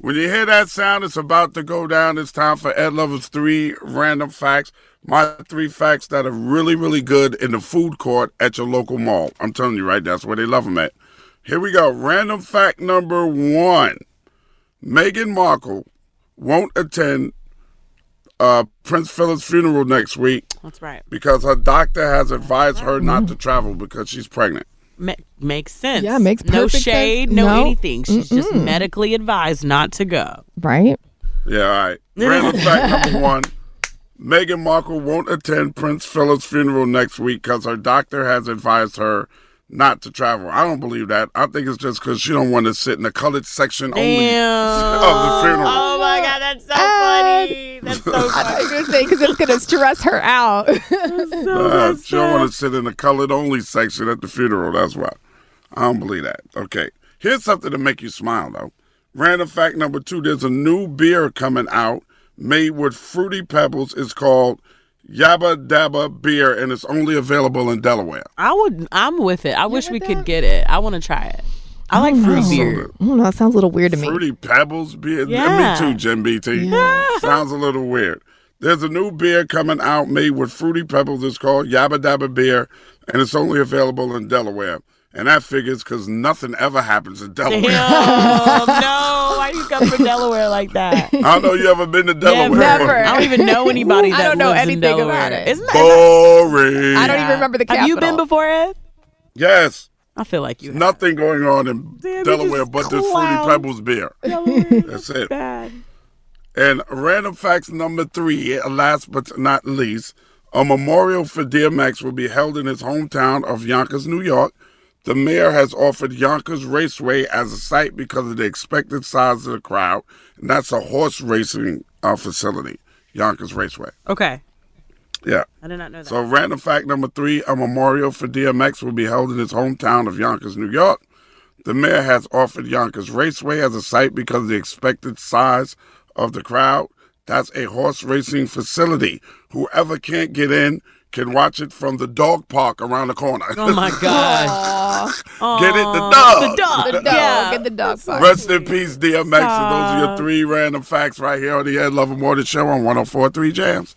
When you hear that sound, it's about to go down. It's time for Ed Lover's three random facts. My three facts that are really, really good in the food court at your local mall. I'm telling you, right? That's where they love them at. Here we go. Random fact number one Meghan Markle won't attend uh, Prince Philip's funeral next week. That's right. Because her doctor has advised her not to travel because she's pregnant. Ma- makes sense. Yeah, makes no shade, sense. no, No. anything. She's just Mm-mm. medically advised not to go. Right? Yeah, all right. Random fact number one Meghan Markle won't attend Prince Philip's funeral next week because her doctor has advised her not to travel. I don't believe that. I think it's just because she don't want to sit in the colored section only Damn. of the funeral. Oh my god, that's so funny. That's so I thought funny. you were going to say because it's going to stress her out. Uh, she don't want to sit in the colored only section at the funeral. That's why. I don't believe that. Okay. Here's something to make you smile, though. Random fact number two there's a new beer coming out made with fruity pebbles. It's called Yabba Dabba Beer, and it's only available in Delaware. I would. I'm with it. I wish we could get it. I want to try it. I like fruit know. beer. I don't know. That sounds a little weird to me. Fruity Pebbles beer? Yeah. Me too, Jim BT. Yeah. Sounds a little weird. There's a new beer coming out made with Fruity Pebbles. It's called Yabba Dabba Beer, and it's only available in Delaware. And that figures because nothing ever happens in Damn, Delaware. no! Why you come from Delaware like that? I don't know you ever been to Delaware. Never. I don't even know anybody I don't know lives anything Delaware. about it. Isn't that? Boring. I don't even remember the Have you been before, Ed? Yes. I feel like you. Nothing going on in Damn, Delaware but this Fruity. Pebbles beer. Delaware That's it. bad. And random facts number three, last but not least, a memorial for DMX will be held in his hometown of Yonkers, New York. The mayor has offered Yonkers Raceway as a site because of the expected size of the crowd, and that's a horse racing uh, facility, Yonkers Raceway. Okay, Yeah. I did not know that. So, random fact number three a memorial for DMX will be held in his hometown of Yonkers, New York. The mayor has offered Yonkers Raceway as a site because of the expected size of the crowd. That's a horse racing facility. Whoever can't get in can watch it from the dog park around the corner. oh my god! Get it? The dog. The dog. the dog. Yeah. Get the dog. part. Rest in peace, DMX. And those are your three random facts right here on the Ed Lover Morning Show on 1043 Jams.